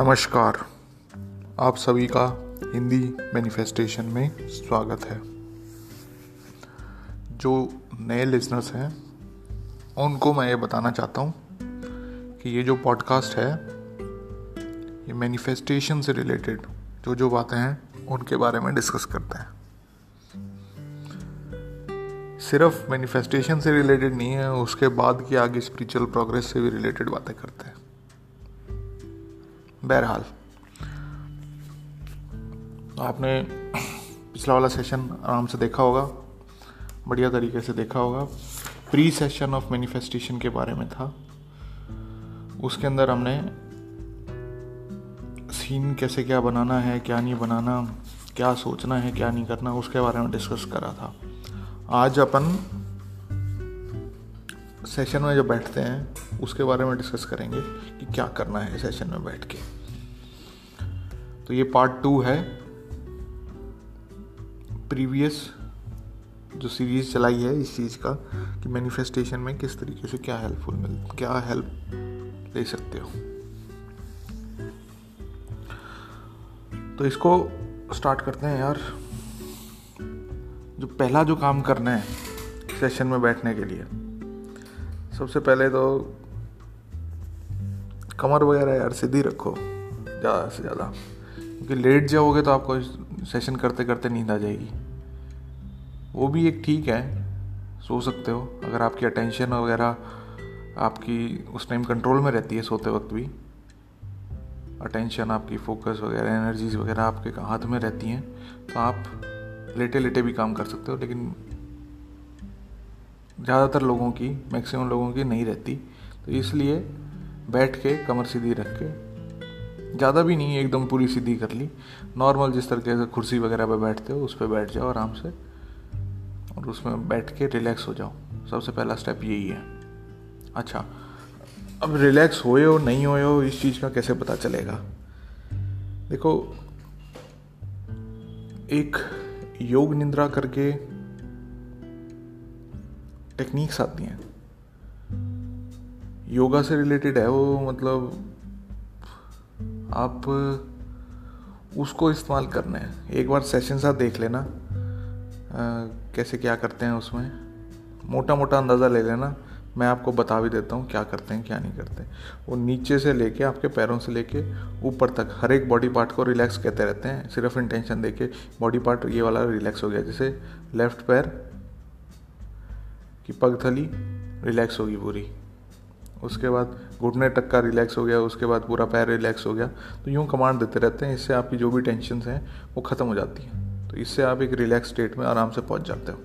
नमस्कार। आप सभी का हिंदी मैनिफेस्टेशन में स्वागत है। जो नए लिसनर्स हैं, उनको मैं ये बताना चाहता हूँ कि ये जो पॉडकास्ट है, ये मैनिफेस्टेशन से रिलेटेड जो जो बातें हैं, उनके बारे में डिस्कस करते हैं। सिर्फ़ मैनिफेस्टेशन से रिलेटेड नहीं है, उसके बाद की आगे स्पिरिचुअल प्रोग्रेस से भी रिलेटेड बातें करते हैं। बहरहाल। आपने पिछला वाला सेशन आराम से देखा होगा, बढ़िया तरीके से देखा होगा। प्री सेशन ऑफ़ मैनिफेस्टेशन के बारे में था। उसके अंदर हमने सीन कैसे क्या बनाना है, क्या नहीं बनाना, क्या सोचना है, क्या नहीं करना, उसके बारे में डिस्कस करा था। आज अपन सेशन में जब बैठते हैं उसके बारे में डिस्कस करेंगे कि क्या करना है सेशन में बैठ के। तो ये पार्ट टू है। प्रीवियस जो सीरीज़ चलाई है इस चीज़ का, कि मैनिफेस्टेशन में किस तरीके से क्या हेल्पफुल मिल, क्या हेल्प ले सकते हो। तो इसको स्टार्ट करते हैं यार। जो पहला जो काम करना है सेशन में बैठने के लिए, सबसे पहले तो कमर वगैरह यार सीधी रखो। ज़्यादा से ज़्यादा। क्योंकि लेट जाओगे तो आपको सेशन करते करते नींद आ जाएगी। वो भी एक ठीक है, सो सकते हो। अगर आपकी अटेंशन वगैरह आपकी उस टाइम कंट्रोल में रहती है सोते वक्त भी अटेंशन आपकी फोकस वगैरह एनर्जीज वगैरह आपके हाथ में रहती हैं तो आप लेटे लेटे भी काम कर सकते हो। लेकिन ज़्यादातर लोगों की मैक्सिमम लोगों की नहीं रहती। तो इसलिए बैठ के कमर सीधी रख के, ज़्यादा भी नहीं, एकदम पूरी सीधी कर ली। नॉर्मल जिस तरीके से कुर्सी वगैरह पे बैठते हो, उस पर बैठ जाओ आराम से, और उसमें बैठ के रिलैक्स हो जाओ। सबसे पहला स्टेप यही है। अच्छा अब रिलैक्स होए हो, नहीं होए हो, इस चीज़ का कैसे पता चलेगा? देखो, एक योग निंद्रा करके टेक्निक्स आती हैं। योगा से रिलेटेड है वो मतलब आप उसको इस्तेमाल करना है। एक बार सेशन साथ देख लेना आ, कैसे क्या करते हैं उसमें। मोटा मोटा अंदाज़ा ले लेना मैं आपको बता भी देता हूँ क्या करते हैं क्या नहीं करते वो नीचे से लेके आपके पैरों से लेके ऊपर तक हर एक बॉडी पार्ट को रिलैक्स कहते रहते हैं सिर्फ़ इंटेंशन देके बॉडी पार्ट ये वाला रिलैक्स हो गया जैसे लेफ़्ट पैर की पगथली रिलैक्स होगी पूरी। उसके बाद घुटने तक का रिलैक्स हो गया, उसके बाद पूरा पैर रिलैक्स हो गया। तो यूँ कमांड देते रहते हैं, इससे आपकी जो भी टेंशन हैं, वो ख़त्म हो जाती हैं। तो इससे आप एक रिलैक्स स्टेट में आराम से पहुँच जाते हो।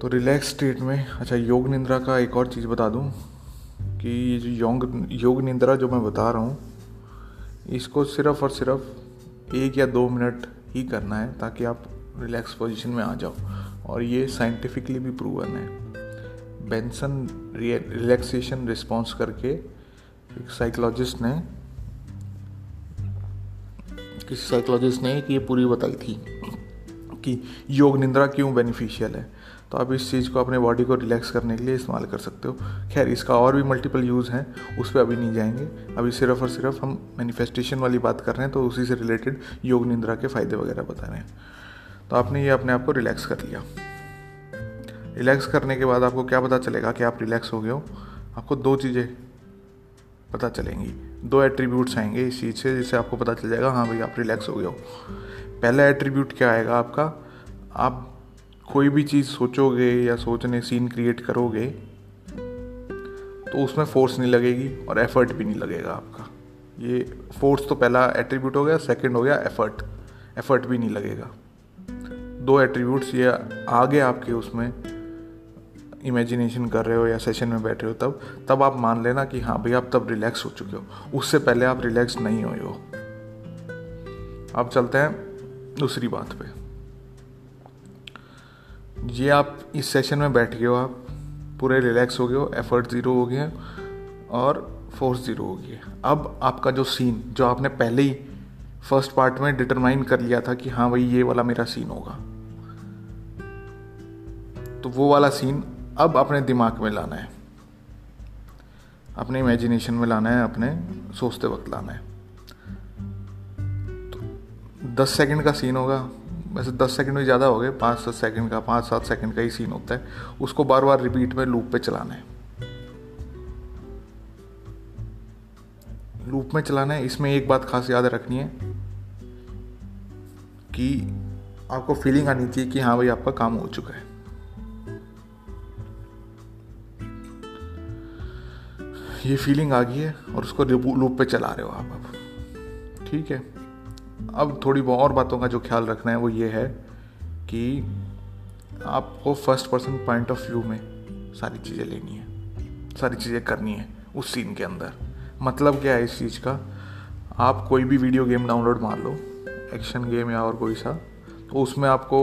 तो रिलैक्स स्टेट में अच्छा योग निंद्रा का एक और चीज़ बता दूँ, कि ये जो योग योग निंद्रा जो मैं बता रहा हूँ, इसको सिर्फ़ और सिर्फ़ एक या दो मिनट ही करना है, ताकि आप रिलैक्स पोजीशन में आ जाओ। और ये साइंटिफिकली भी प्रूवन है। बेंसन रिलैक्सेशन रिस्पॉन्स करके एक साइकोलॉजिस्ट ने, किसी साइकोलॉजिस्ट ने ये पूरी बताई थी कि योग निंद्रा क्यों बेनिफिशियल है? तो आप इस चीज़ को अपने बॉडी को रिलैक्स करने के लिए इस्तेमाल कर सकते हो। खैर, इसका और भी मल्टीपल यूज़ हैं, उस पर अभी नहीं जाएँगे। अभी सिर्फ़ और सिर्फ़ हम मैनिफेस्टेशन वाली बात कर रहे हैं तो उसी से रिलेटेड योग निंद्रा के फ़ायदे वगैरह बता रहे हैं। तो आपने ये अपने आप को रिलैक्स कर लिया। रिलैक्स करने के बाद आपको क्या पता चलेगा कि आप रिलैक्स हो गए हो। आपको दो चीज़ें पता चलेंगी। दो एट्रीब्यूट्स आएँगे इस चीज़ से जिससे आपको पता चल जाएगा हाँ भाई, आप रिलैक्स हो गए हो। पहला एट्रीब्यूट क्या आएगा आपका? आप कोई भी चीज़ सोचोगे या सोचने सीन क्रिएट करोगे तो उसमें फोर्स नहीं लगेगी और एफर्ट भी नहीं लगेगा आपका। ये फोर्स तो पहला एट्रीब्यूट हो गया सेकंड हो गया एफर्ट एफर्ट भी नहीं लगेगा। दो एट्रीब्यूट्स ये आगे आपके उसमें इमेजिनेशन कर रहे हो या सेशन में बैठे हो तब तब आप मान लेना कि हाँ भाई आप तब रिलैक्स हो चुके हो। उससे पहले आप रिलैक्स नहीं हुए हो। अब चलते हैं दूसरी बात पे। ये आप इस सेशन में बैठ गए हो आप, पूरे रिलैक्स हो गए हो एफर्ट ज़ीरो हो गए और फोर्स ज़ीरो हो गया अब आपका जो सीन जो आपने पहले ही फ़र्स्ट पार्ट में डिटरमाइन कर लिया था कि हाँ भाई ये वाला मेरा सीन होगा। तो वो वाला सीन अब अपने दिमाग में लाना है। अपने इमेजिनेशन में लाना है, अपने सोचते वक्त लाना है। तो दस सेकंड का सीन होगा। वैसे दस सेकंड भी ज़्यादा हो गए, पाँच सात सेकंड का, पाँच सात सेकंड का ही सीन होता है। उसको बार बार रिपीट में लूप पे चलाना है। लूप में चलाना है, इसमें एक बात खास याद रखनी है कि आपको फीलिंग आनी चाहिए कि हाँ भाई आपका काम हो चुका है। ये फीलिंग आ गई है और उसको लूप पे चला रहे हो आप अब। ठीक है? अब थोड़ी बहुत और बातों का जो ख्याल रखना है वो ये है कि आपको first person point of view में सारी चीज़ें लेनी है। सारी चीज़ें करनी है उस सीन के अंदर। मतलब क्या है इस चीज़ का? आप कोई भी वीडियो गेम डाउनलोड मार लो एक्शन गेम या और कोई सा तो उसमें आपको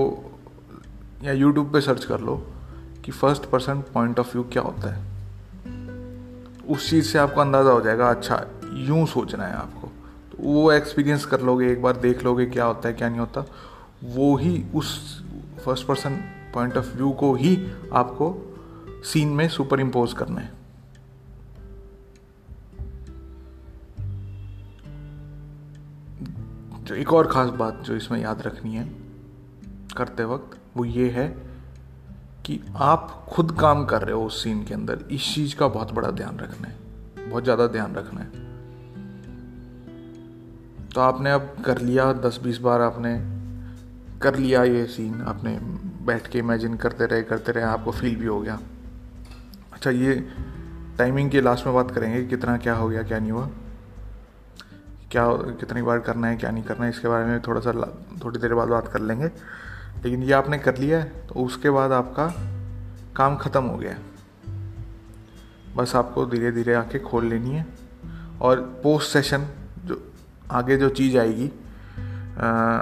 या यूट्यूब पे सर्च कर लो कि first person point of view क्या होता है। उस चीज़ से आपको अंदाज़ा हो जाएगा अच्छा यूँ सोचना है आपको। तो वो एक्सपीरियंस कर लोगे, एक बार देख लोगे क्या होता है, क्या नहीं होता, वो ही उस first person point of view को ही आपको सीन में सुपर इम्पोज करना है। जो एक और ख़ास बात जो इसमें याद रखनी है, करते वक्त, वो ये है कि आप खुद काम कर रहे हो उस सीन के अंदर, इस चीज़ का बहुत बड़ा ध्यान रखना है, बहुत ज़्यादा ध्यान रखना है। तो आपने अब कर लिया, दस बीस बार आपने कर लिया ये सीन आपने बैठ के इमेजिन करते रहे करते रहे, आपको फील भी हो गया। अच्छा ये टाइमिंग के लास्ट में बात करेंगे कितना क्या हो गया, क्या नहीं हुआ। क्या, कितनी बार करना है, क्या नहीं करना है, इसके बारे में थोड़ा सा थोड़ी देर बाद बात कर लेंगे। लेकिन ये आपने कर लिया है तो उसके बाद आपका काम ख़त्म हो गया बस आपको धीरे धीरे आके खोल लेनी है और पोस्ट सेशन जो आगे जो चीज़ आएगी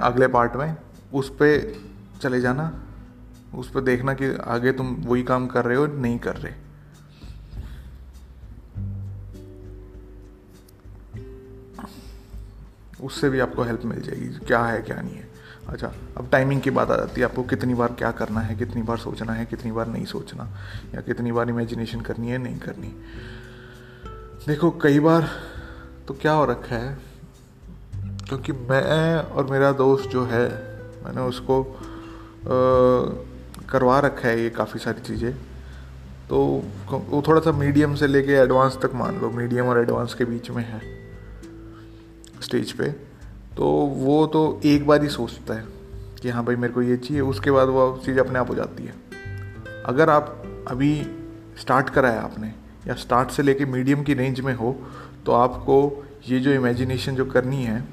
अगले पार्ट में, उस पर चले जाना, उस पर देखना कि आगे तुम वही काम कर रहे हो, नहीं कर रहे। उससे भी आपको हेल्प मिल जाएगी, क्या है, क्या नहीं है। अच्छा अब टाइमिंग की बात आ जाती है आपको कितनी बार क्या करना है कितनी बार सोचना है कितनी बार नहीं सोचना या कितनी बार इमेजिनेशन करनी है नहीं करनी। देखो कई बार तो क्या हो रखा है क्योंकि मैं और मेरा दोस्त जो है मैंने उसको आ, करवा रखा है ये काफ़ी सारी चीज़ें। तो वो थोड़ा सा मीडियम से लेके एडवांस तक मान लो मीडियम और एडवांस के बीच में है स्टेज पे। तो वो तो एक बार ही सोचता है कि हाँ भाई मेरे को ये चाहिए, उसके बाद वो चीज़ अपने आप हो जाती है। अगर आप अभी स्टार्ट करा है आपने, या स्टार्ट से लेके मीडियम की रेंज में हो तो आपको ये जो इमेजिनेशन जो करनी है,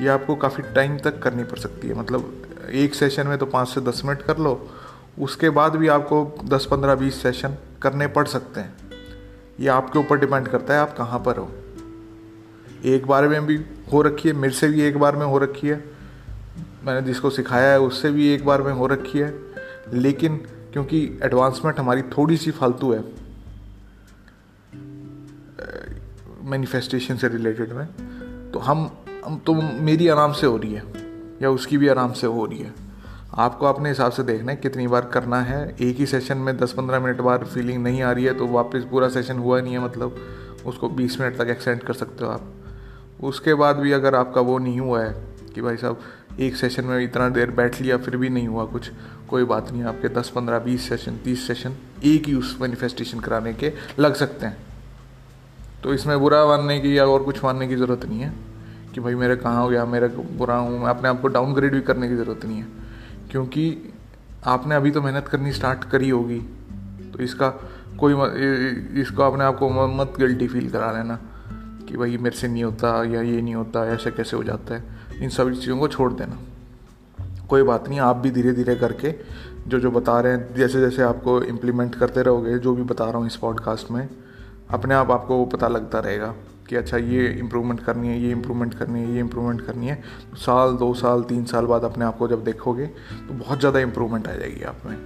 ये आपको काफ़ी टाइम तक करनी पड़ सकती है। मतलब एक सेशन में तो पाँच से दस मिनट कर लो, उसके बाद भी आपको दस, पंद्रह, बीस सेशन करने पड़ सकते हैं। ये आपके ऊपर डिपेंड करता है, आप कहाँ पर हो। एक बार में भी हो रखी है, मेरे से भी एक बार में हो रखी है। मैंने जिसको सिखाया है, उससे भी एक बार में हो रखी है। लेकिन क्योंकि एडवांसमेंट हमारी थोड़ी सी फालतू है मैनिफेस्टेशन से रिलेटेड में तो हम हम तो मेरी आराम से हो रही है, या उसकी भी आराम से हो रही है। आपको अपने हिसाब से देखना है कितनी बार करना है। एक ही सेशन में 10-15 मिनट बार फीलिंग नहीं आ रही है तो वापस पूरा सेशन हुआ नहीं है मतलब उसको 20 मिनट तक एक्सटेंड कर सकते हो आप। उसके बाद भी अगर आपका वो नहीं हुआ है कि भाई साहब, एक सेशन में इतना देर बैठ लिया, फिर भी नहीं हुआ कुछ, कोई बात नहीं, आपके दस, पंद्रह, बीस सेशन तीस सेशन एक ही उस मैनिफेस्टेशन कराने के लग सकते हैं। तो इसमें बुरा मानने की या और कुछ मानने की ज़रूरत नहीं है कि भाई मेरे कहाँ हो गया, मेरा बुरा हूँ, मैं अपने आप को डाउनग्रेड भी करने की ज़रूरत नहीं है। क्योंकि आपने अभी तो मेहनत करनी स्टार्ट करी होगी तो इसका कोई इसको अपने आप को मत गिल्टी फील करा लेना। कि भाई मेरे से नहीं होता या ये नहीं होता ऐसे कैसे हो जाता है। इन सभी चीज़ों को छोड़ देना। कोई बात नहीं, आप भी धीरे धीरे करके जो जो बता रहे हैं, जैसे जैसे आपको इम्प्लीमेंट करते रहोगे, जो भी बता रहा हूँ इस पॉडकास्ट में, अपने आप, आपको पता लगता रहेगा कि अच्छा ये इम्प्रूवमेंट करनी है, ये इम्प्रूवमेंट करनी है, ये इम्प्रूवमेंट करनी है। तो साल, दो साल, तीन साल बाद अपने आप को जब देखोगे तो बहुत ज़्यादा इम्प्रूवमेंट आ जाएगी आप में।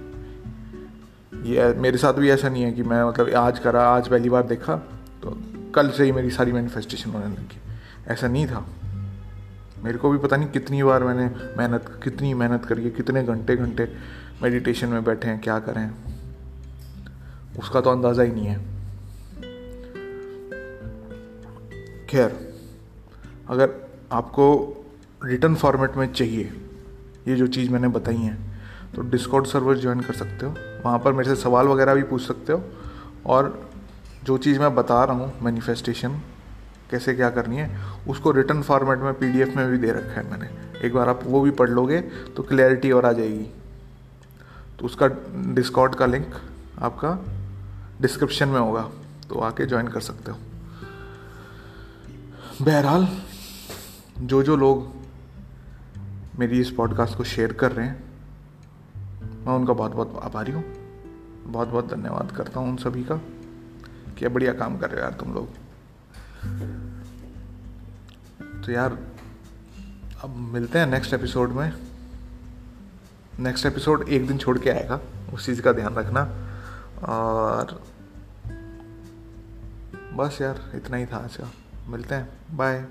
ये मेरे साथ भी ऐसा नहीं है कि मैं मतलब आज करा, आज पहली बार देखा तो कल से ही मेरी सारी मैनिफेस्टेशन होने लगी। ऐसा नहीं था। मेरे को भी पता नहीं कितनी बार मैंने मेहनत, कितनी मेहनत करी है, कितने घंटे घंटे मेडिटेशन में बैठे हैं, क्या करें। उसका तो अंदाज़ा ही नहीं है। खैर, अगर आपको रिटर्न फॉर्मेट में चाहिए ये जो चीज़ मैंने बताई है तो डिस्कॉर्ड सर्वर ज्वाइन कर सकते हो। वहाँ पर मेरे से सवाल वगैरह भी पूछ सकते हो और जो चीज़ मैं बता रहा हूँ मैनिफेस्टेशन कैसे क्या करनी है, उसको रिटर्न फॉर्मेट में पीडीएफ में भी दे रखा है मैंने। एक बार आप वो भी पढ़ लोगे तो क्लैरिटी और आ जाएगी। तो उसका डिस्कॉर्ड का लिंक आपका डिस्क्रिप्शन में होगा तो आके ज्वाइन कर सकते हो। बहरहाल जो जो लोग मेरी इस पॉडकास्ट को शेयर कर रहे हैं, मैं उनका बहुत बहुत आभारी हूँ। बहुत बहुत धन्यवाद करता हूँ उन सभी का। क्या बढ़िया काम कर रहे हो यार तुम लोग? तो यार, अब मिलते हैं नेक्स्ट एपिसोड में। नेक्स्ट एपिसोड एक दिन छोड़ के आएगा, उस चीज़ का ध्यान रखना। और बस यार, इतना ही था आज का। मिलते हैं। बाय